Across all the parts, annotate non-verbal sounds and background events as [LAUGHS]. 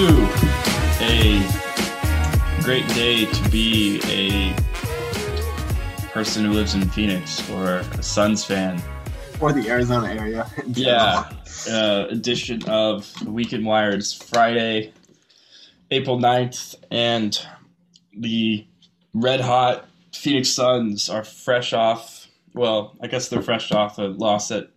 A great day to be a person who lives in Phoenix or a Suns fan. or the Arizona area. Yeah, uh, edition of the Weekend Wired is Friday, April 9th, and the red hot Phoenix Suns are fresh off. Well, I guess they're fresh off a loss at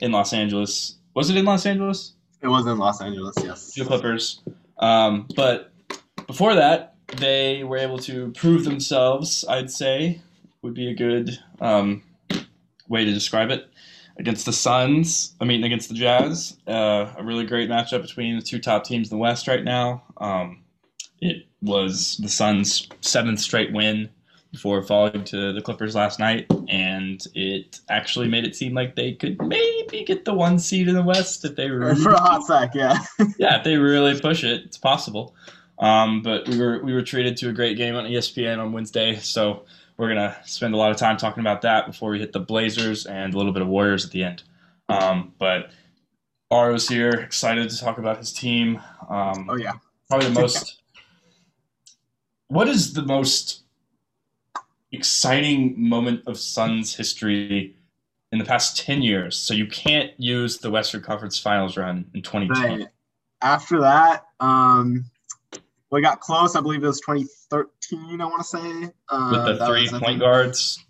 in Los Angeles. Was it in Los Angeles? It was in Los Angeles, yes. to the Clippers. Um, but before that, they were able to prove themselves, I'd say, would be a good um, way to describe it, against the Suns. I mean, against the Jazz. Uh, a really great matchup between the two top teams in the West right now. Um, it was the Suns' seventh straight win before falling to the Clippers last night, and it actually made it seem like they could maybe get the one seed in the West if they were [LAUGHS] For a hot sec, yeah. [LAUGHS] yeah, if they really push it, it's possible. Um, but we were we were treated to a great game on ESPN on Wednesday, so we're gonna spend a lot of time talking about that before we hit the Blazers and a little bit of Warriors at the end. Um, but Aro's here, excited to talk about his team. Um, Oh, yeah. probably the most. what is the most exciting moment of Suns history in the past ten years? So you can't use the Western Conference Finals run in 2010. Right. After that, um, we got close. I believe it was 2013, I want to say. Uh, with the three was, point think- guards.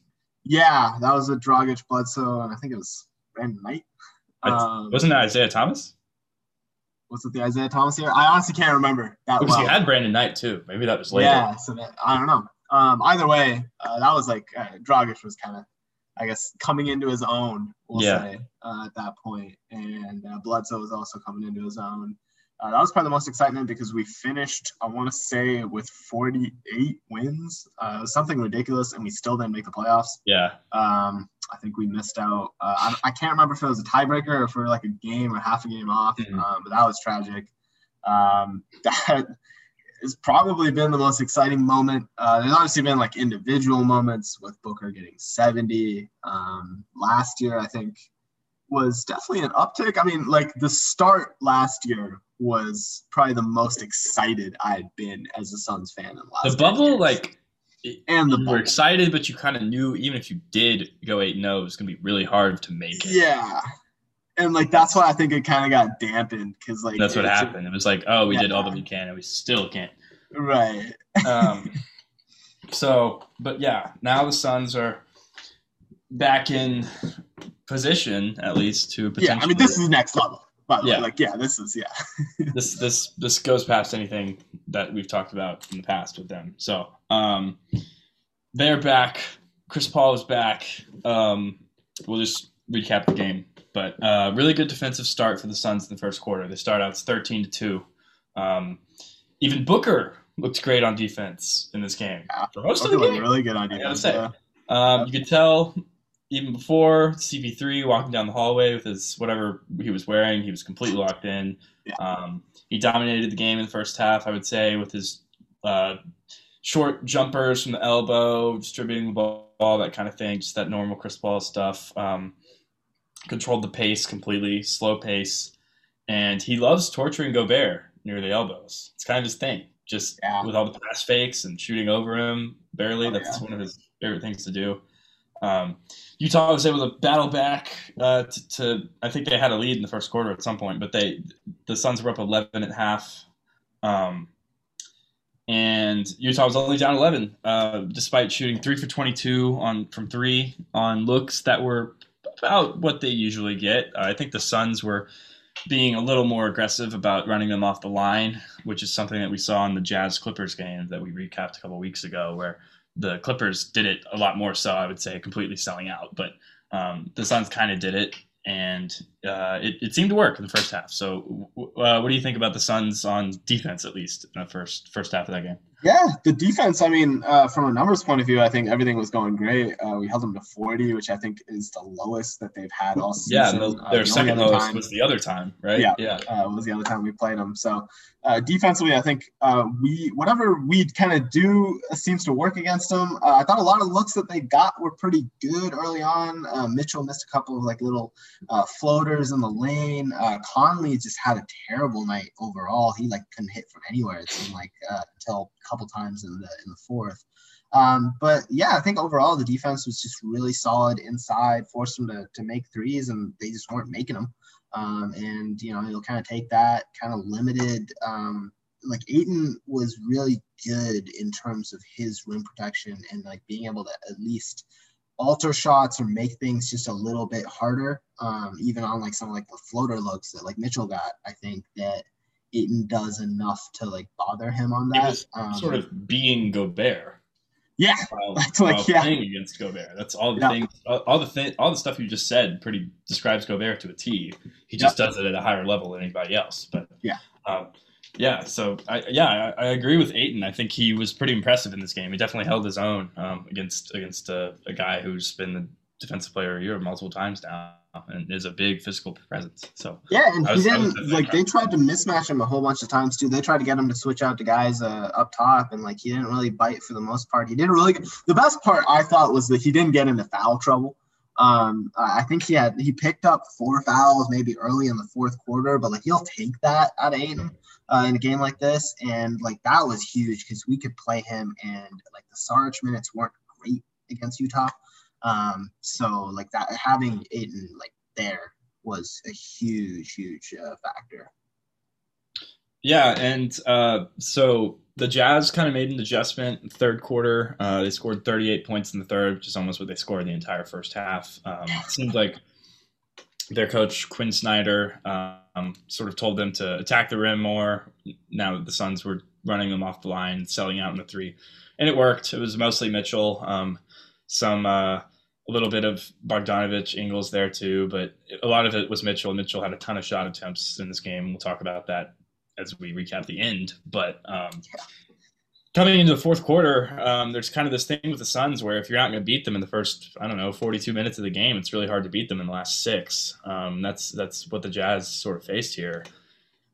Yeah, that was with Dragic, Bledsoe, and I think it was Brandon Knight. Um, Wasn't that Isaiah Thomas? was it the Isaiah Thomas here? I honestly can't remember that Because well. you had Brandon Knight too. Maybe that was later. Yeah, so that, I don't know. Um, either way, uh, that was like uh, Dragic was kind of, I guess, coming into his own. We'll Yeah. say uh, at that point, and uh, Bledsoe was also coming into his own. Uh, that was probably the most excitement because we finished, I want to say, with 48 wins. Uh, it was something ridiculous, and we still didn't make the playoffs. Yeah. Um, I think we missed out. Uh, I, I can't remember if it was a tiebreaker or if we were like a game or half a game off, Mhm. um, but that was tragic. Um, [LAUGHS] that has probably been the most exciting moment. Uh, there's obviously been like individual moments with Booker getting 70. Um, last year, I think, was definitely an uptick. I mean, like the start last year was probably the most excited I'd been as a Suns fan in the last The bubble, years. like, and the you were excited, but you kind of knew even if you did go 8 0, it was going to be really hard to make it. Yeah. And like that's why I think it kind of got dampened because like That's what happened. It was like, oh, we Yeah. did all that we can, and we still can't. Right. Um, [LAUGHS] so, but yeah, now the Suns are back in position, at least, to potentially. Yeah. I mean, this is next level. By Yeah. way, like yeah, this is yeah. [LAUGHS] this this this goes past anything that we've talked about in the past with them. So um, they're back. Chris Paul is back. Um, we'll just recap the game, but uh, really good defensive start for the Suns in the first quarter. They start out thirteen to two. Um, even Booker looked great on defense in this game Yeah. for most of the game. really good on I gotta defense. say. yeah. Um, you could tell even before CP3 walking down the hallway with his whatever he was wearing, he was completely locked in. Yeah. Um, he dominated the game in the first half, I would say, with his uh, short jumpers from the elbow, distributing the ball, that kind of thing, just that normal Chris Paul stuff. Um, controlled the pace completely, slow pace, and he loves torturing Gobert near the elbows. It's kind of his thing. Just Yeah. with all the pass fakes and shooting over him barely. Oh, That's yeah. one of his favorite things to do. Um, Utah was able to battle back uh, to, to. I think they had a lead in the first quarter at some point, but they the Suns were up 11 at half, um, and Utah was only down 11, uh, despite shooting three for 22 on from three on looks that were about what they usually get. I think the Suns were being a little more aggressive about running them off the line, which is something that we saw in the Jazz Clippers game that we recapped a couple weeks ago, where the Clippers did it a lot more so, I would say, completely selling out. But um, the Suns kind of did it, and uh, it, it seemed to work in the first half. So, uh, what do you think about the Suns on defense, at least in the first first half of that game? Yeah, the defense. I mean, uh, from a numbers point of view, I think everything was going great. Uh, we held them to 40, which I think is the lowest that they've had all season. Yeah, the, Uh, their the second lowest time- was the other time, right? Yeah. yeah, uh, was the other time we played them. So uh, defensively, I think uh, we whatever we kind of do seems to work against them. Uh, I thought a lot of looks that they got were pretty good early on. Uh, Mitchell missed a couple of like little uh, floater floaters in the lane. Uh, Conley just had a terrible night overall. He like couldn't hit from anywhere. It seemed like uh, until a couple times in the in the fourth. Um, but yeah, I think overall the defense was just really solid inside, forced them to, to make threes, and they just weren't making them. Um, and you know, you'll kind of take that kind of limited. Um, like Ayton was really good in terms of his rim protection and like being able to at least alter shots or make things just a little bit harder. Um, even on like some like the floater looks that like Mitchell got, I think that Ayton does enough to like bother him on that. Um, sort of being Gobert. Yeah, [LAUGHS] while, [LAUGHS] that's like yeah. playing against Gobert. That's all the yeah. things, all, all the thing, all the stuff you just said. Pretty describes Gobert to a T. He just does it at a higher level than anybody else. But yeah, um, yeah. So I, yeah, I, I, agree with Ayton. I think he was pretty impressive in this game. He definitely held his own um, against against a, a guy who's been the defensive player of the year multiple times now and is a big physical presence. So yeah, and was, he didn't like they tried to mismatch him a whole bunch of times too. They tried to get him to switch out to guys uh, up top, and like he didn't really bite for the most part. He did really. The best part I thought was that he didn't get into foul trouble. Um, I think he had he picked up four fouls maybe early in the fourth quarter, but like he'll take that out of Ayton uh, in a game like this, and like that was huge because we could play him, and like the Sarge minutes weren't great against Utah. Um, so like that having Ayton like there was a huge, huge uh, factor. Yeah, and uh, so the Jazz kind of made an adjustment third quarter. Uh, they scored 38 points in the third, which is almost what they scored the entire first half. Um, it seemed like their coach Quinn Snyder um, sort of told them to attack the rim more. Now that the Suns were running them off the line, selling out in the three, and it worked. It was mostly Mitchell. Um, some uh, a little bit of Bogdanovic, Ingles there too, but a lot of it was Mitchell. Mitchell had a ton of shot attempts in this game. We'll talk about that as we recap the end. But um, coming into the fourth quarter, um, there's kind of this thing with the Suns where if you're not going to beat them in the first, I don't know, 42 minutes of the game, it's really hard to beat them in the last six. Um, that's that's what the Jazz sort of faced here.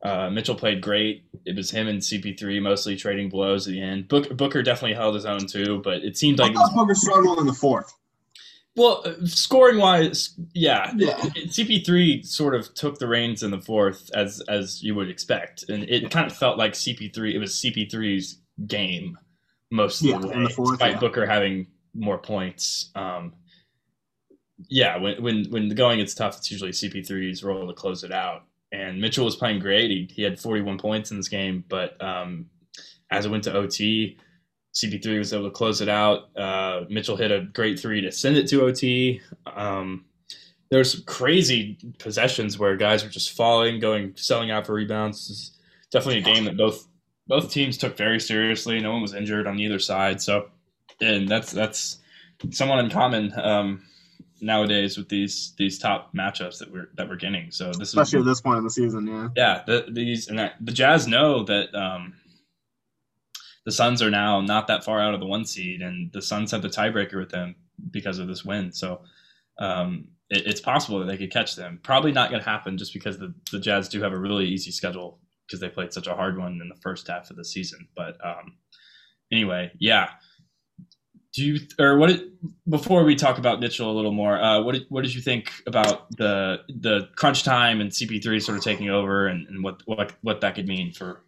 Uh, Mitchell played great. It was him and CP3 mostly trading blows at the end. Book, Booker definitely held his own too, but it seemed like I thought Booker struggled in the fourth. Well, uh, scoring wise, yeah, yeah. CP3 sort of took the reins in the fourth, as as you would expect, and it kind of felt like CP3. It was CP3's game most of yeah, the way, the despite yeah. Booker having more points. Um, yeah, when when when the going gets tough, it's usually CP3's role to close it out. And Mitchell was playing great. He, he had 41 points in this game, but um, as it went to OT, CP3 was able to close it out. Uh, Mitchell hit a great three to send it to OT. Um, there's crazy possessions where guys were just falling, going, selling out for rebounds. It's definitely a game that both both teams took very seriously. No one was injured on either side, so and that's that's somewhat uncommon um, nowadays with these these top matchups that we're that we're getting. So this especially is, at this point in the season, yeah, yeah. The, these and that, the Jazz know that um, the Suns are now not that far out of the one seed, and the Suns have the tiebreaker with them because of this win. So um, it, it's possible that they could catch them. Probably not going to happen just because the, the Jazz do have a really easy schedule because they played such a hard one in the first half of the season. But um, anyway, yeah. Do you or what? Before we talk about Mitchell a little more, uh, what did, what did you think about the the crunch time and CP3 sort of taking over and, and what what what that could mean for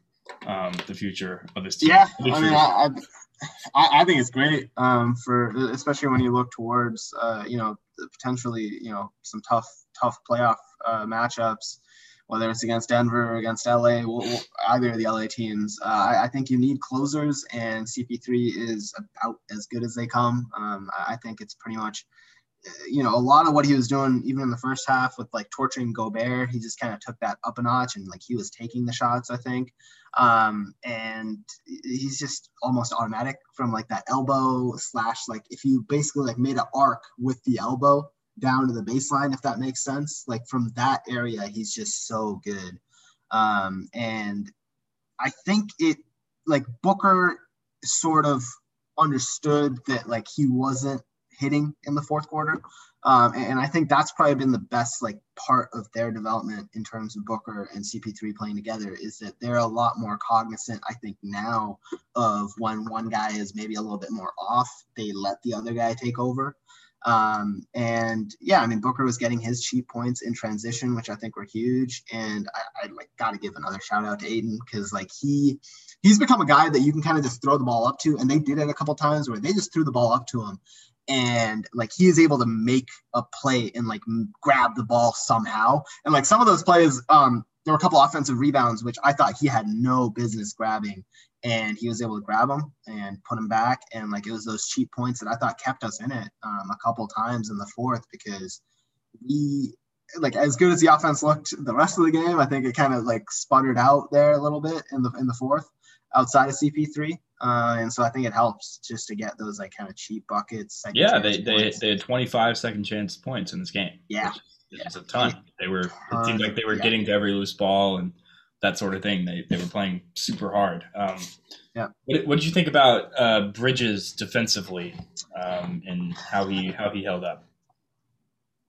um, the future of this team. Yeah, I mean, I, I, I, think it's great um, for especially when you look towards uh, you know potentially you know some tough tough playoff uh, matchups, whether it's against Denver or against LA, either of the LA teams. Uh, I, I, think you need closers, and CP3 is about as good as they come. Um, I think it's pretty much you know, a lot of what he was doing, even in the first half with like torturing Gobert, he just kind of took that up a notch and like he was taking the shots, I think. Um, and he's just almost automatic from like that elbow slash, like if you basically like made an arc with the elbow down to the baseline, if that makes sense, like from that area, he's just so good. Um, and I think it like Booker sort of understood that like he wasn't hitting in the fourth quarter. Um, and I think that's probably been the best like part of their development in terms of Booker and CP3 playing together is that they're a lot more cognizant, I think, now of when one guy is maybe a little bit more off, they let the other guy take over. Um, and yeah, I mean Booker was getting his cheap points in transition, which I think were huge. And I, I like got to give another shout out to Ayton because like he he's become a guy that you can kind of just throw the ball up to, and they did it a couple times where they just threw the ball up to him, and like he is able to make a play and like grab the ball somehow. And like some of those plays, um, there were a couple offensive rebounds which I thought he had no business grabbing, and he was able to grab them and put them back. And like it was those cheap points that I thought kept us in it um, a couple times in the fourth because we like as good as the offense looked the rest of the game, I think it kind of like sputtered out there a little bit in the in the fourth outside of CP3. Uh, and so I think it helps just to get those like kind of cheap buckets. Yeah, they, they, they had 25 second chance points in this game. Yeah. It's yeah. a ton. They were, it seemed like they were yeah. getting to every loose ball and that sort of thing. They, they were playing super hard. Um, yeah. What, what did you think about uh, Bridges defensively um, and how he, how he held up?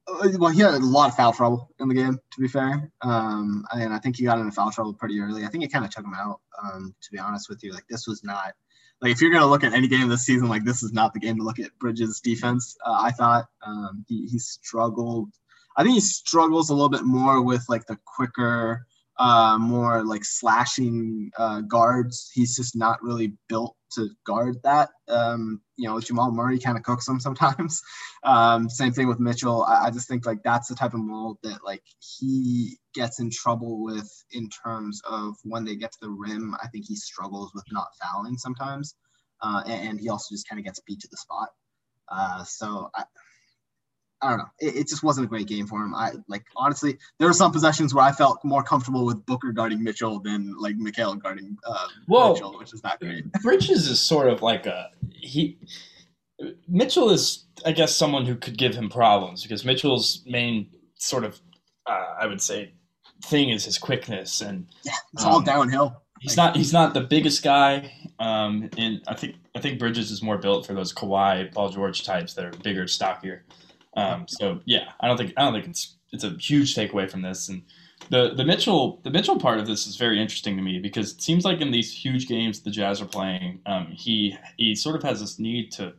Uh, well, he had a lot of foul trouble in the game, to be fair. Um, and I think he got into foul trouble pretty early. I think it kind of took him out, um, to be honest with you. Like, this was not, like, if you're going to look at any game this season, like, this is not the game to look at Bridges' defense. Uh, I thought um, he, he struggled. I think he struggles a little bit more with, like, the quicker, uh, more like slashing uh, guards. He's just not really built to guard that. Um, you know, Jamal Murray kind of cooks him [LAUGHS] sometimes. Um, same thing with Mitchell. I, I, just think like that's the type of mold that like he gets in trouble with in terms of when they get to the rim. I think he struggles with not fouling sometimes, uh, and, and, he also just kind of gets beat to the spot. Uh, so I, I don't know. It, it, just wasn't a great game for him. I like honestly, there were some possessions where I felt more comfortable with Booker guarding Mitchell than like Mikal guarding uh, Mitchell, which is not great. [LAUGHS] Bridges is sort of like a he. Mitchell is, I guess, someone who could give him problems because Mitchell's main sort of, uh, I would say, thing is his quickness and yeah, it's um, all downhill. He's not he's not the biggest guy, um, and I think I think Bridges is more built for those Kawhi, Paul George types that are bigger, stockier. Um, so yeah, I don't think I don't think it's it's a huge takeaway from this. And the the Mitchell the Mitchell part of this is very interesting to me because it seems like in these huge games the Jazz are playing, um, he he sort of has this need to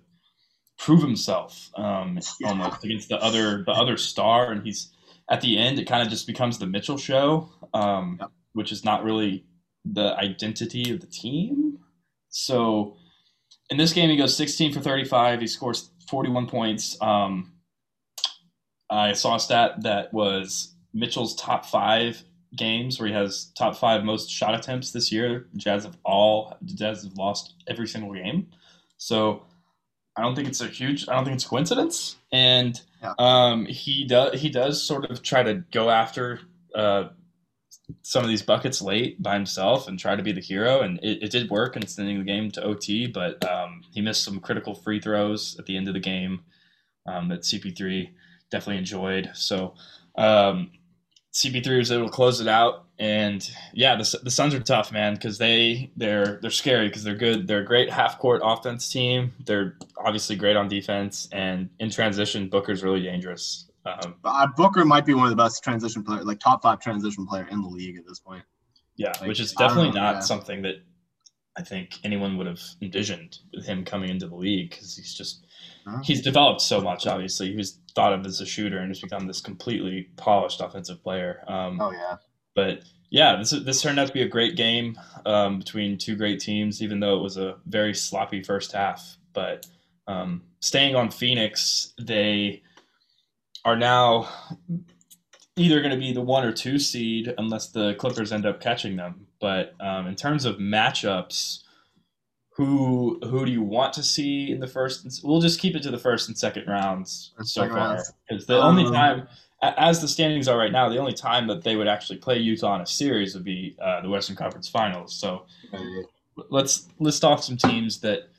prove himself um, yeah. almost against the other the other star, and he's at the end it kind of just becomes the Mitchell show, um, which is not really the identity of the team. So in this game, he goes 16 for 35. He scores 41 points. Um, I saw a stat that was Mitchell's top five games where he has top five most shot attempts this year. Jazz have all Jazz have lost every single game, so I don't think it's a huge. I don't think it's a coincidence. And yeah. um, he does he does sort of try to go after uh, some of these buckets late by himself and try to be the hero. And it, it did work in sending the game to OT, but um, he missed some critical free throws at the end of the game um, that CP3 definitely enjoyed. So um, CP3 was able to close it out, and yeah, the, the Suns are tough, man, because they they're they're scary because they're good. They're a great half court offense team. They're obviously great on defense, and in transition, Booker's really dangerous. Um, uh, Booker might be one of the best transition player, like top five transition player in the league at this point. Yeah, like, which is definitely know, not yeah. something that I think anyone would have envisioned with him coming into the league because he's just he's developed so much. Obviously, he was thought of as a shooter and has become this completely polished offensive player. Um, oh yeah. But yeah, this this turned out to be a great game um, between two great teams, even though it was a very sloppy first half. But um, staying on Phoenix, they are now either going to be the one or two seed unless the Clippers end up catching them. But um, in terms of matchups, who who do you want to see in the first? And, we'll just keep it to the first and second rounds so far because the um, only time, as the standings are right now, the only time that they would actually play Utah in a series would be uh, the Western Conference Finals. So let's list off some teams that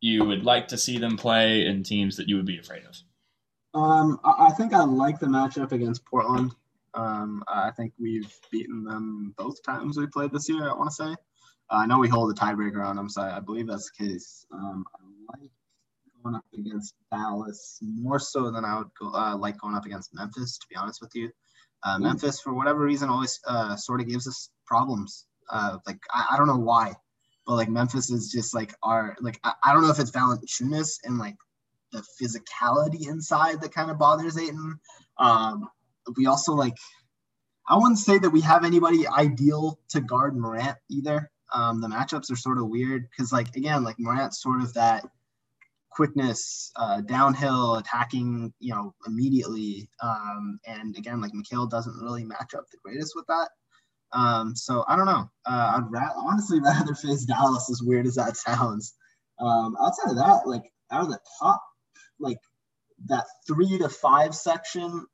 you would like to see them play and teams that you would be afraid of. Um, I think I like the matchup against Portland. Um, I think we've beaten them both times we played this year. I want to say. I know we hold a tiebreaker on them, so I believe that's the case. Um, I like going up against Dallas more so than I would go, uh, like going up against Memphis, to be honest with you. Uh, Memphis, for whatever reason, always uh, sort of gives us problems. Uh, like I, I, don't know why, but like Memphis is just like our like I, I don't know if it's Valanciunas and like the physicality inside that kind of bothers Ayton. Um, we also like I wouldn't say that we have anybody ideal to guard Morant either. Um, the matchups are sort of weird because, like, again, like Morant's sort of that quickness, uh, downhill attacking, you know, immediately. Um, and again, like Mikal doesn't really match up the greatest with that. Um, so I don't know. Uh, I'd ra- honestly [LAUGHS] rather face Dallas, as weird as that sounds. Um, outside of that, like out of the top, like that three to five section,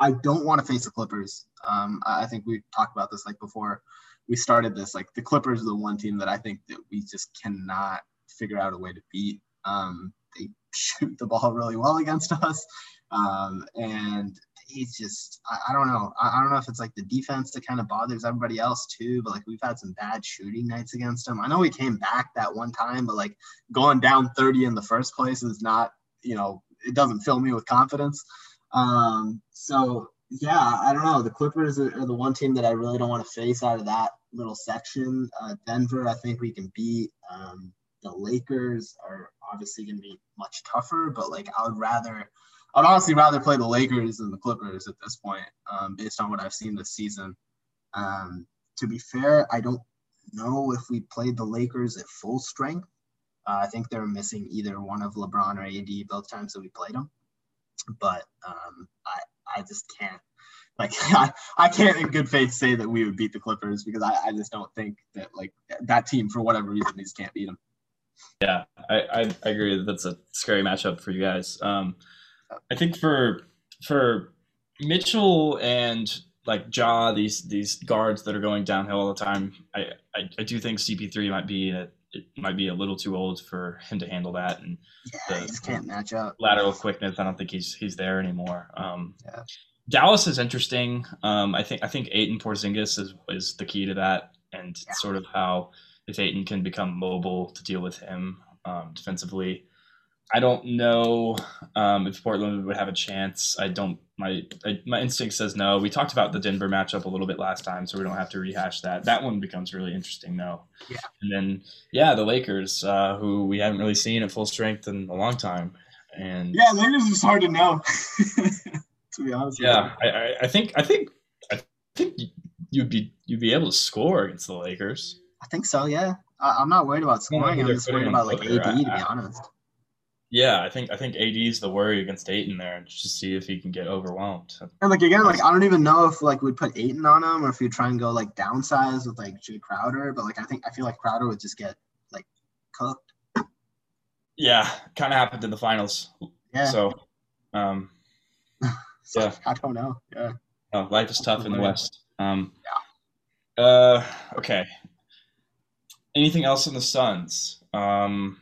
I don't want to face the Clippers. Um, I think we talked about this like before we started this. Like the Clippers are the one team that I think that we just cannot figure out a way to beat. Um, they [LAUGHS] shoot the ball really well against us, um, and it's just I, I don't know. I, I, don't know if it's like the defense that kind of bothers everybody else too. But like we've had some bad shooting nights against them. I know we came back that one time, but like going down 30 in the first place is not you know it doesn't fill me with confidence. Um, so yeah, I don't know. The Clippers are, the one team that I really don't want to face out of that little section. Uh, Denver, I think we can beat. Um, the Lakers are obviously going to be much tougher, but like I would rather, I'd honestly rather play the Lakers than the Clippers at this point, um, based on what I've seen this season. Um, to be fair, I don't know if we played the Lakers at full strength. Uh, I think they're missing either one of LeBron or AD both times that we played them but um, I I just can't like [LAUGHS] I, I can't in good faith say that we would beat the Clippers because I, I just don't think that like that team for whatever reason just can't beat them. Yeah, I, I, I agree that that's a scary matchup for you guys. Um, I think for for Mitchell and like Ja, these these guards that are going downhill all the time, I, I, I do think CP3 might be a it might be a little too old for him to handle that. And yeah, the, can't match up. Lateral quickness, I don't think he's he's there anymore. Um, yeah. Dallas is interesting. Um, I think I think Ayton Porzingis is is the key to that, and yeah. sort of how if Ayton can become mobile to deal with him um, defensively. I don't know um, if Portland would have a chance. I don't. My I, my instinct says no. We talked about the Denver matchup a little bit last time, so we don't have to rehash that. That one becomes really interesting, though. Yeah. And then yeah, the Lakers, uh, who we haven't really seen at full strength in a long time, and yeah, Lakers is hard to know. [LAUGHS] to be honest. Yeah, I, I think I think I think you'd be you'd be able to score against the Lakers. I think so. Yeah, I, am not worried about scoring. I'm just worried about like AD, to be honest. Yeah, I think I think AD is the worry against Ayton there, and just see if he can get overwhelmed. And like again, like I don't even know if like we'd put Ayton on him or if we'd try and go like downsize with like Jae Crowder, but like I think I feel like Crowder would just get like cooked. Yeah, kind of happened in the finals. Yeah. So, um, [LAUGHS] so yeah, I don't know. Yeah. Oh, life is tough in the West. Um, yeah. Uh, okay. Anything else in the Suns? Um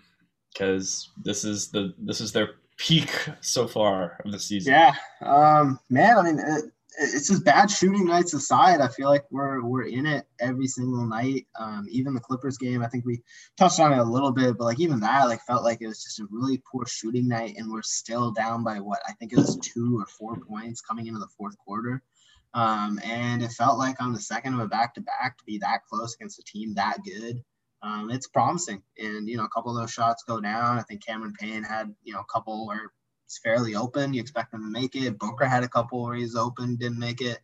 because this is the this is their peak so far of the season. Yeah, um, man. I mean, it, it's just bad shooting nights aside. I feel like we're we're in it every single night. Um, even the Clippers game, I think we touched on it a little bit, but like even that, like felt like it was just a really poor shooting night, and we're still down by what I think it was two or four points coming into the fourth quarter. Um, and it felt like on the second of a back to back to be that close against a team that good um, it's promising. And, you know, a couple of those shots go down. I think Cameron Payne had, you know, a couple where it's fairly open. You expect him to make it. Booker had a couple where he's open, didn't make it.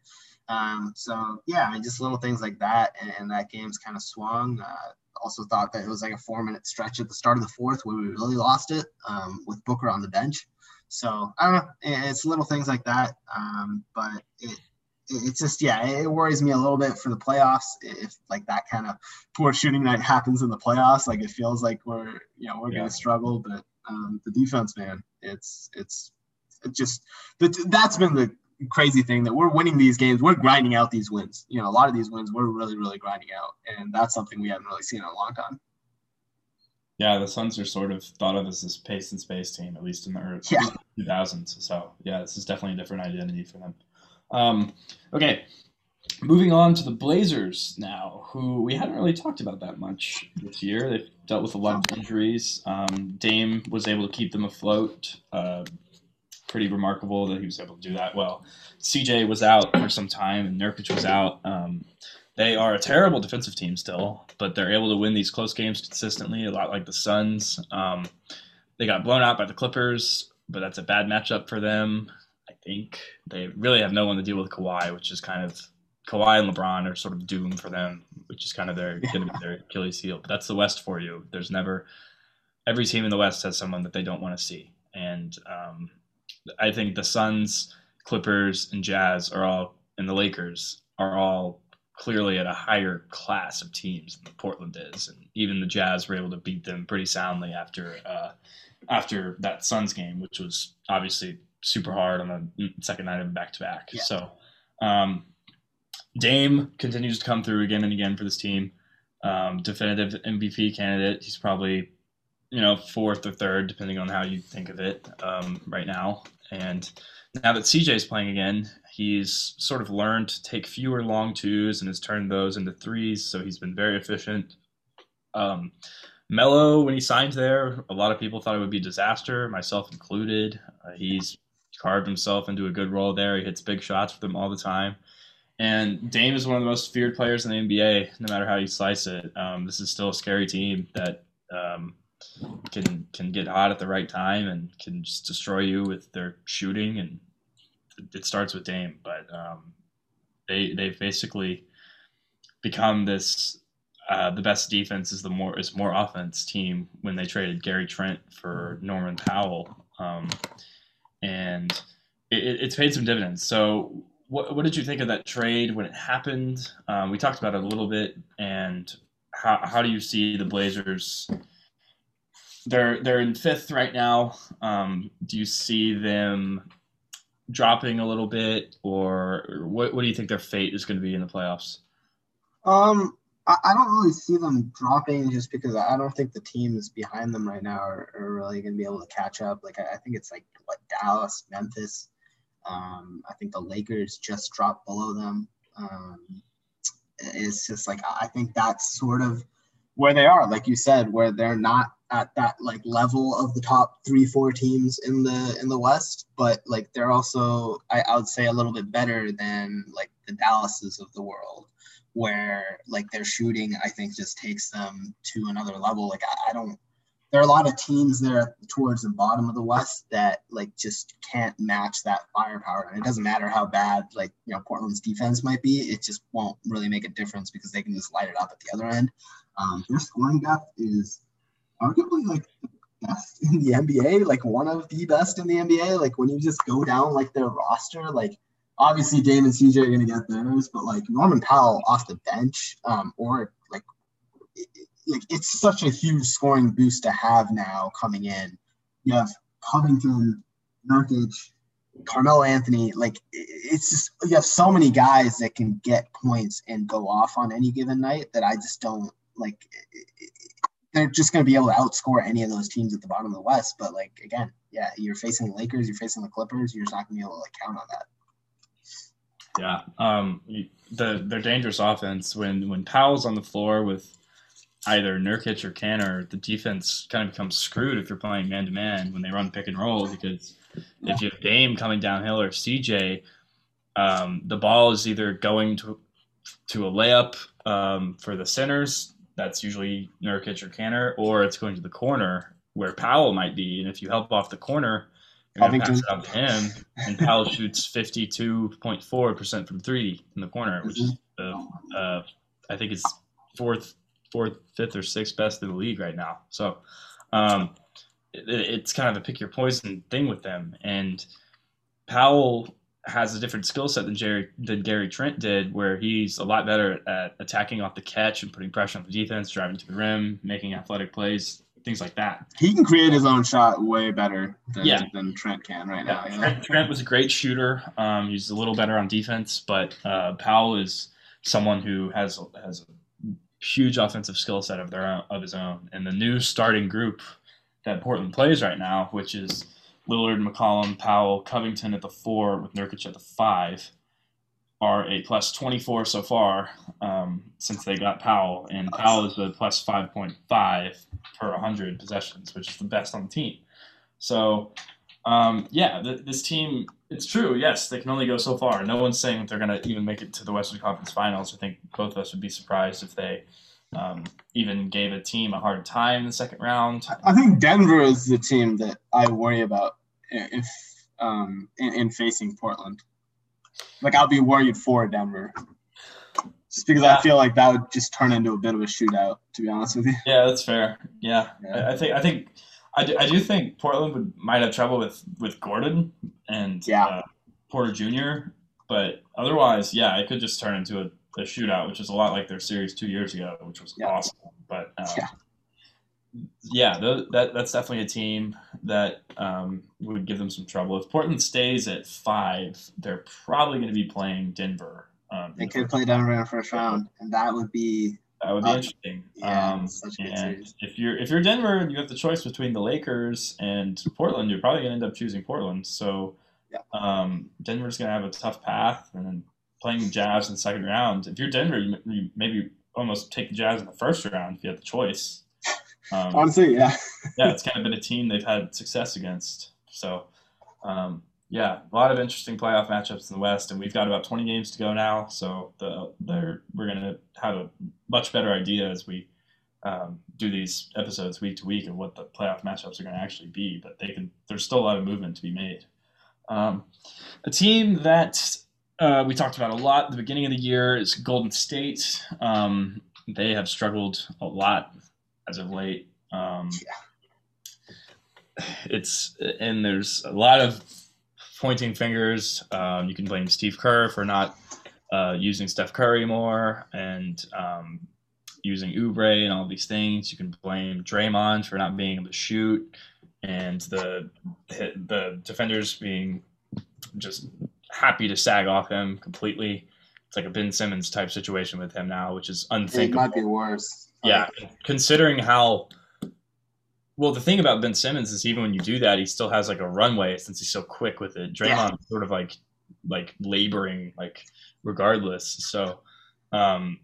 Um, so, yeah, I mean, just little things like that. And, and that game's kind of swung. Uh, also thought that it was like a four minute stretch at the start of the fourth where we really lost it um, with Booker on the bench. So I don't know. It's little things like that. Um, but it, it's just yeah, it worries me a little bit for the playoffs if like that kind of poor shooting night [LAUGHS] happens in the playoffs. Like it feels like we're you know we're yeah. gonna struggle, but um, the defense, man, it's it's it just that's been the crazy thing that we're winning these games. We're grinding out these wins. You know, a lot of these wins we're really really grinding out, and that's something we haven't really seen in a long time. Yeah, the Suns are sort of thought of as this pace and space team, at least in the early yeah. 2000s. So yeah, this is definitely a different identity for them. Um, okay, moving on to the Blazers now, who we hadn't really talked about that much this year. They've dealt with a lot of injuries. Um, Dame was able to keep them afloat. Uh, pretty remarkable that he was able to do that well. CJ was out for some time, and Nurkic was out. Um, they are a terrible defensive team still, but they're able to win these close games consistently, a lot like the Suns. Um, they got blown out by the Clippers, but that's a bad matchup for them. Think they really have no one to deal with Kawhi, which is kind of Kawhi and LeBron are sort of doomed for them, which is kind of their going to be their [LAUGHS] Achilles heel. But that's the West for you. There's never every team in the West has someone that they don't want to see, and um, I think the Suns, Clippers, and Jazz are all, and the Lakers are all clearly at a higher class of teams than Portland is, and even the Jazz were able to beat them pretty soundly after uh, after that Suns game, which was obviously super hard on the second night of back to back. So um, Dame continues to come through again and again for this team. Um, definitive MVP candidate. He's probably you know fourth or third, depending on how you think of it um, right now. And now that CJ is playing again, he's sort of learned to take fewer long twos and has turned those into threes. So he's been very efficient. Um, Melo, when he signed there, a lot of people thought it would be disaster, myself included. Uh, he's carved himself into a good role there. He hits big shots for them all the time. And Dame is one of the most feared players in the NBA, no matter how you slice it. Um, this is still a scary team that um, can can get hot at the right time and can just destroy you with their shooting. And it starts with Dame, but um, they they've basically become this uh, the best defense is the more is more offense team when they traded Gary Trent for Norman Powell, um, and it, it's paid some dividends. So, what, what did you think of that trade when it happened? Um, we talked about it a little bit, and how how do you see the Blazers? They're they're in fifth right now. Um, do you see them dropping a little bit, or what what do you think their fate is going to be in the playoffs? Um, I, I don't really see them dropping just because I don't think the teams behind them right now are, are really going to be able to catch up. Like I, I think it's like what Dallas, Memphis. Um, I think the Lakers just dropped below them. Um, it's just like I think that's sort of where they are, like you said, where they're not at that like level of the top three, four teams in the in the West, but like they're also I, I would say a little bit better than like the Dallases of the world where like their shooting I think just takes them to another level. Like I, I, don't there are a lot of teams there towards the bottom of the West that like just can't match that firepower. And it doesn't matter how bad like you know Portland's defense might be, it just won't really make a difference because they can just light it up at the other end. Um, their scoring depth is arguably like the best in the NBA, like one of the best in the NBA. Like when you just go down like their roster, like obviously Dame and CJ are going to get theirs, but like Norman Powell off the bench, um, or like, like it's such a huge scoring boost to have now coming in. You have Covington, Nurkic, Carmelo Anthony. Like it's just you have so many guys that can get points and go off on any given night that I just don't like. they're just going to be able to outscore any of those teams at the bottom of the West. But like again, yeah, you're facing the Lakers, you're facing the Clippers. You're just not going to be able to like count on that. Yeah, um, the their dangerous offense when when Powell's on the floor with either Nurkic or Kanter, the defense kind of becomes screwed if you're playing man to man when they run pick and roll because if you have Dame coming downhill or CJ, um, the ball is either going to to a layup um, for the centers. That's usually Nurkic or Kanter, or it's going to the corner where Powell might be. And if you help off the corner, to pass it up to him, and Powell shoots 52.4% from three in the corner, which is, uh, uh, I think it's fourth, fourth, fifth, or sixth best in the league right now. So um, it, it's kind of a pick your poison thing with them. And Powell has a different skill set than Jerry than Gary Trent did, where he's a lot better at attacking off the catch and putting pressure on the defense, driving to the rim, making athletic plays things like that. He can create his own shot way better than, yeah. than Trent can right yeah. now. You know? Trent, Trent, was a great shooter. Um, he's a little better on defense, but uh, Powell is someone who has has a huge offensive skill set of their own, of his own. And the new starting group that Portland plays right now, which is Lillard, McCollum, Powell, Covington at the four with Nurkic at the five are a plus 24 so far um, since they got Powell, and Powell is a plus 5.5 per 100 possessions, which is the best on the team. So, um, yeah, th- this team, it's true. Yes, they can only go so far. No one's saying that they're going to even make it to the Western Conference Finals. I think both of us would be surprised if they Um, even gave a team a hard time in the second round. I think Denver is the team that I worry about if um, in, in facing Portland. Like I'll be worried for Denver, just because Yeah. I feel like that would just turn into a bit of a shootout. To be honest with you. Yeah, that's fair. Yeah, Yeah. I, I think I think I do, I do think Portland would might have trouble with with Gordon and Yeah. uh, Porter Jr. But otherwise, yeah, it could just turn into a, a shootout, which is a lot like their series two years ago, which was Yeah. awesome. But um, Yeah. yeah, tho- that that's definitely a team that um, would give them some trouble. If Portland stays at five, they're probably going to be playing Denver. Um, They could play Denver in the first round, and that would be that would be Uh, interesting. yeah, um, and if you're if you're Denver and you have the choice between the Lakers and Portland, you're probably gonna end up choosing Portland. So Yeah. um, Denver's gonna have a tough path, and then playing Jazz in the second round. If you're Denver, you, you maybe almost take the Jazz in the first round if you have the choice. Um, honestly, yeah. [LAUGHS] yeah, it's kind of been a team they've had success against. So, um, yeah, a lot of interesting playoff matchups in the West, and we've got about 20 games to go now. So the they're, we're going to have a much better idea as we um, do these episodes week to week of what the playoff matchups are going to actually be. But they can there's still a lot of movement to be made. Um, a team that uh, we talked about a lot at the beginning of the year is Golden State. Um, they have struggled a lot as of late. Um, it's and there's a lot of pointing fingers. Um, you can blame Steve Kerr for not uh, using Steph Curry more and um, using Oubre and all these things. You can blame Draymond for not being able to shoot and the the defenders being just happy to sag off him completely. It's like a Ben Simmons type situation with him now, which is It unthinkable. might be worse. Yeah, considering how well the thing about Ben Simmons is even when you do that, he still has like a runway since he's so quick with it. Draymond is sort of like like laboring like regardless. So um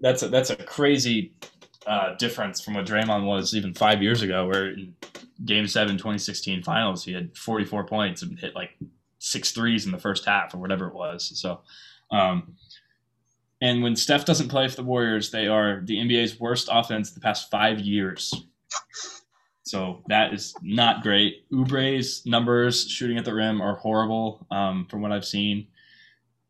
that's a, that's a crazy uh, difference from what Draymond was even five years ago, where in Game Seven, 2016 Finals, he had 44 points and hit like six threes in the first half or whatever it was. So, um, and when Steph doesn't play for the Warriors, they are the NBA's worst offense the past five years. So that is not great. Oubre's numbers shooting at the rim are horrible um, from what I've seen.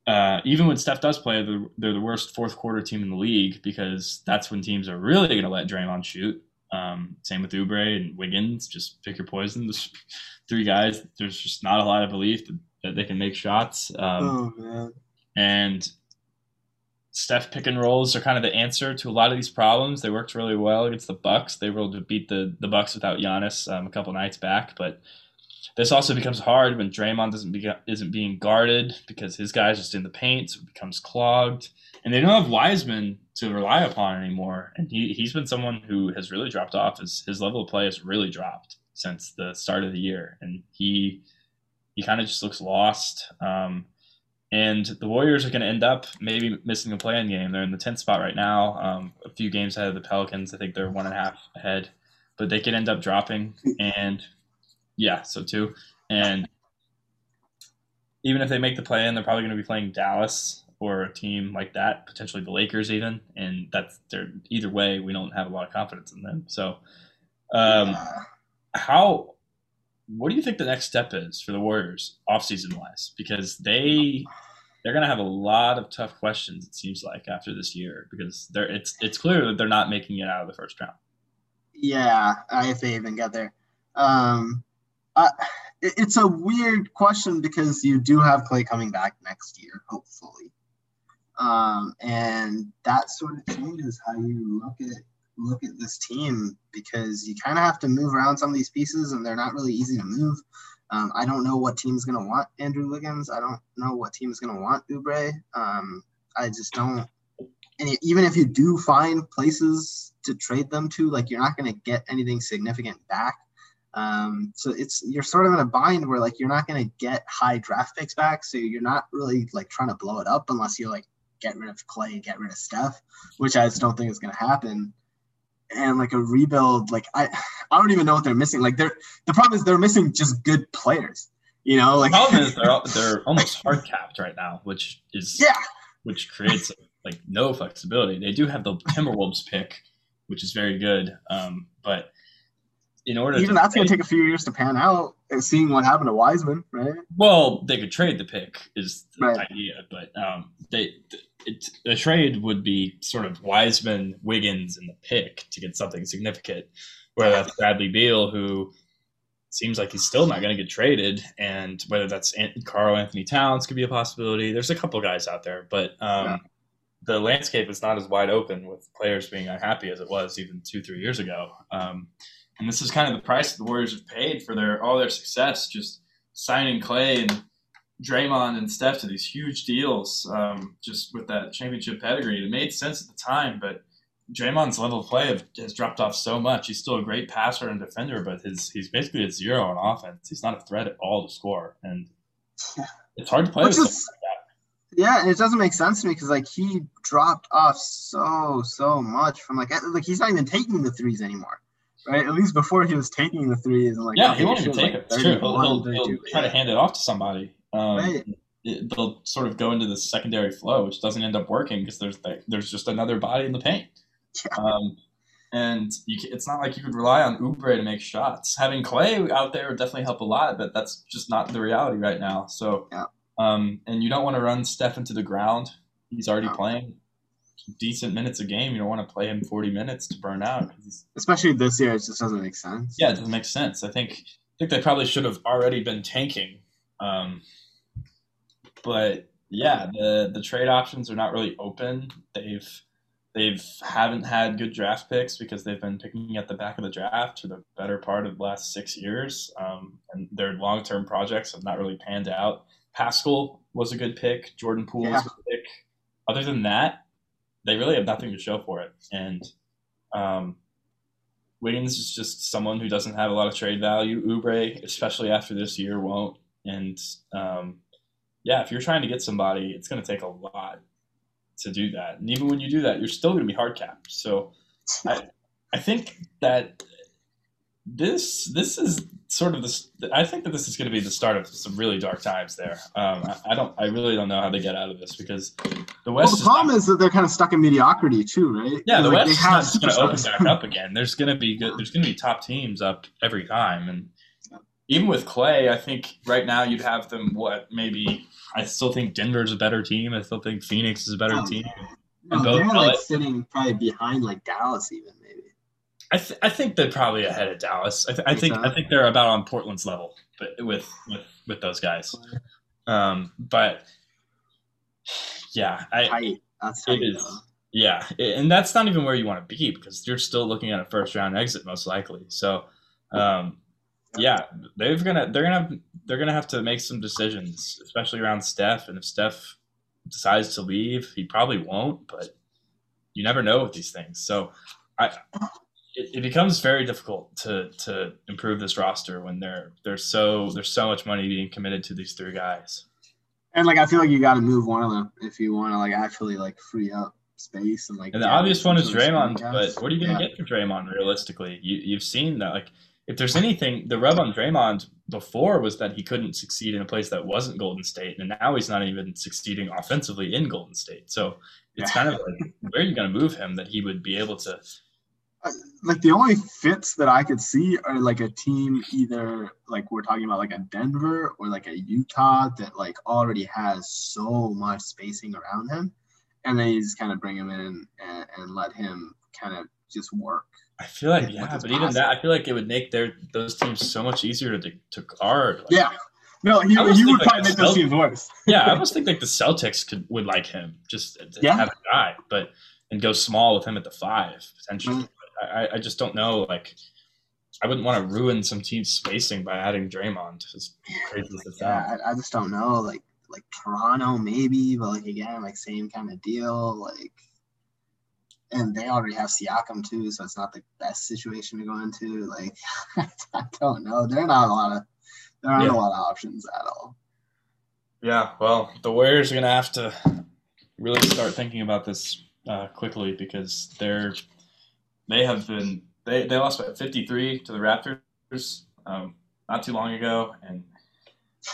Uh, even when Steph does play, they're, they're the worst fourth quarter team in the league because that's when teams are really going to let Draymond shoot. Um, same with Oubre and Wiggins. Just pick your poison. There's [LAUGHS] three guys. There's just not a lot of belief that, that they can make shots. Um, Oh man. and Steph pick and rolls are kind of the answer to a lot of these problems. They worked really well against the Bucks. They were able to beat the the Bucks without Giannis um, a couple nights back, but this also becomes hard when Draymond doesn't be, isn't being guarded because his guy's just in the paint, so it becomes clogged. And they don't have Wiseman to rely upon anymore. And he, he's been someone who has really dropped off. His, his level of play has really dropped since the start of the year. And he he kind of just looks lost. Um, and the Warriors are going to end up maybe missing a play-in game. They're in the 10th spot right now, um, a few games ahead of the Pelicans. I think they're one and a half ahead, but they could end up dropping. And yeah, so two. And even if they make the play-in, they're probably going to be playing Dallas or a team like that, potentially the Lakers even. And that's they're either way, we don't have a lot of confidence in them. So, um, how what do you think the next step is for the Warriors offseason wise? Because they they're gonna have a lot of tough questions, it seems like, after this year, because they're it's it's clear that they're not making it out of the first round. Yeah, if they even get there. Um, uh, it- it's a weird question because you do have Clay coming back next year, hopefully. Um, and that sort of changes how you look at look at this team because you kind of have to move around some of these pieces, and they're not really easy to move. Um, I don't know what team's gonna want Andrew Wiggins. I don't know what team's gonna want Oubre. Um, I just don't. And even if you do find places to trade them to, like you're not gonna get anything significant back. Um, so it's you're sort of in a bind where like you're not gonna get high draft picks back, so you're not really like trying to blow it up unless you like get rid of Clay, get rid of Steph, which I just don't think is gonna happen. And like a rebuild, like I, I don't even know what they're missing. Like they're the problem is they're missing just good players. You know, like The problem is they're they're almost hard capped right now, which is yeah, which creates like no flexibility. They do have the Timberwolves pick, which is very good, um, but in order even that's going to take a few years to pan out. And seeing what happened to Wiseman, right? Well, they could trade the pick is the Right. idea, but um, they it, a trade would be sort of Wiseman, Wiggins, and the pick to get something significant. Whether that's Bradley Beal, who seems like he's still not going to get traded, and whether that's Karl-Anthony Towns could be a possibility. There's a couple guys out there, but um, Yeah. the landscape is not as wide open with players being unhappy as it was even two, three years ago. Um, and this is kind of the price the Warriors have paid for their all their success, just signing Klay and Draymond and Steph to these huge deals, um, just with that championship pedigree. It made sense at the time, but Draymond's level of play have, has dropped off so much. He's still a great passer and defender, but his he's basically a zero on offense. He's not a threat at all to score, and it's hard to play Which with is- like Yeah, and it doesn't make sense to me because like he dropped off so so much from like like he's not even taking the threes anymore, right? At least before he was taking the threes and like. Yeah, he won't even take like, it. It's true. He'll, 31, he'll, he'll 32, try to hand it off to somebody. Um, Right. it, they'll sort of go into the secondary flow, which doesn't end up working because there's there's just another body in the paint. Um, and you, it's not like you could rely on Oubre to make shots. Having Klay out there would definitely help a lot, but that's just not the reality right now. So, Yeah. um, and you don't want to run Steph into the ground. He's already No. playing decent minutes a game. You don't want to play him 40 minutes to burn out. Especially this year, it just doesn't make sense. yeah, it doesn't make sense. I think I think they probably should have already been tanking. Um, but yeah, the the trade options are not really open. They've they've haven't had good draft picks because they've been picking at the back of the draft for the better part of the last six years, um, and their long term projects have not really panned out. Paschall was a good pick. Jordan Poole was a good pick. Other than that, they really have nothing to show for it. And um, Wiggins is just someone who doesn't have a lot of trade value. Oubre, especially after this year, won't. And um, yeah, if you're trying to get somebody, it's going to take a lot to do that. And even when you do that, you're still going to be hard capped. So I, I think that this this is sort of this. I think that this is going to be the start of some really dark times there. Um, I, I don't. I really don't know how they get out of this because the Well, West. the is not- problem is that they're kind of stuck in mediocrity too, right? yeah, the Like, West they is going to open back up [LAUGHS] again. There's going to be good. There's going to be top teams up every time, and even with Klay, I think right now you'd have them. What maybe I still think Denver's a better team. I still think Phoenix is a better Oh, team. No, they're like sitting probably behind like Dallas, even. I, th- I think they're probably ahead of Dallas. I, th- I think. I think they're about on Portland's level, but with with, with those guys. Um, but yeah, I, Tight. That's It is. Yeah, i- and that's not even where you want to be because you're still looking at a first round exit most likely. So, um, yeah, they're gonna they're gonna they're gonna have to make some decisions, especially around Steph. And if Steph decides to leave, he probably won't, but you never know with these things. So, I it, it becomes very difficult to to improve this roster when there there's so there's so much money being committed to these three guys. And like I feel like you got to move one of them if you want to like actually like free up space and like. And the obvious one is Draymond, but what are you going to Yeah. get for Draymond realistically? You, you've seen that, like, if there's anything, the rub on Draymond before was that he couldn't succeed in a place that wasn't Golden State, and now he's not even succeeding offensively in Golden State. So it's Yeah. kind of like, where are you going to move him that he would be able to? Like the only fits that I could see are like a team either like we're talking about like a Denver or like a Utah that like already has so much spacing around him, and then you just kind of bring him in and, and let him kind of just work. I feel like, Yeah, but even that. I feel like it would make their those teams so much easier to to guard. Like, Yeah, no, he, would like, probably make those teams worse. [LAUGHS] yeah, I almost think like the Celtics could would like him just to Yeah. have a guy, but and go small with him at the five potentially. Right. I, I just don't know. Like, I wouldn't want to ruin some team's spacing by adding Draymond. As crazy as it Yeah. I, I just don't know. Like like Toronto maybe, but like again, like same kind of deal. Like, and they already have Siakam too, so it's not the best situation to go into. Like, [LAUGHS] I don't know. There are not a lot of there aren't Yeah. a lot of options at all. Yeah, well, the Warriors are gonna have to really start thinking about this uh, quickly because they're they have been they, they lost by 53 to the Raptors um, not too long ago, and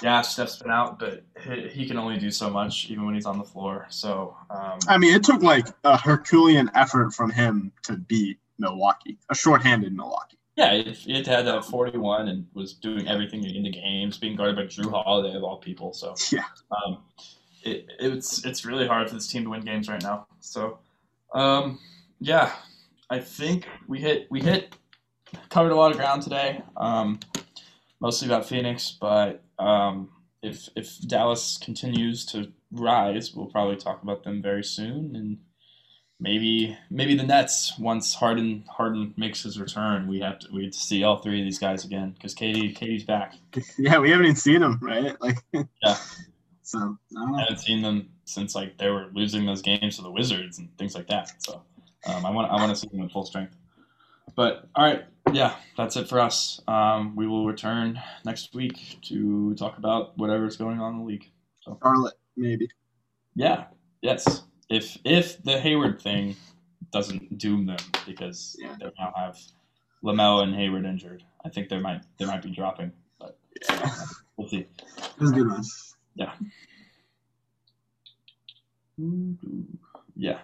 yeah, Steph's been out, but he, he can only do so much even when he's on the floor. So um, I mean, it took like a Herculean effort from him to beat Milwaukee, a shorthanded Milwaukee. yeah, he had had that 41 and was doing everything in the games, being guarded by Jrue Holiday of all people. So [LAUGHS] Yeah. um, it, it's it's really hard for this team to win games right now. So um, yeah, I think we hit we hit covered a lot of ground today. Um, mostly about Phoenix, but um, if if Dallas continues to rise, we'll probably talk about them very soon, and maybe maybe the Nets once Harden Harden makes his return, we have to we have to see all three of these guys again because KD KD's back. [LAUGHS] Yeah, we haven't even seen them, right? Like, [LAUGHS] Yeah. So I. I haven't seen them since like they were losing those games to the Wizards and things like that. So um, I want I want to see them in full strength. But all right, yeah, that's it for us. Um, we will return next week to talk about whatever's going on in the league. Charlotte, maybe. Yeah, yes. If if the Hayward thing doesn't doom them because Yeah. they now have LaMelo and Hayward injured, I think they might they might be dropping. But Yeah, we'll see. a good one. Yeah. Yeah.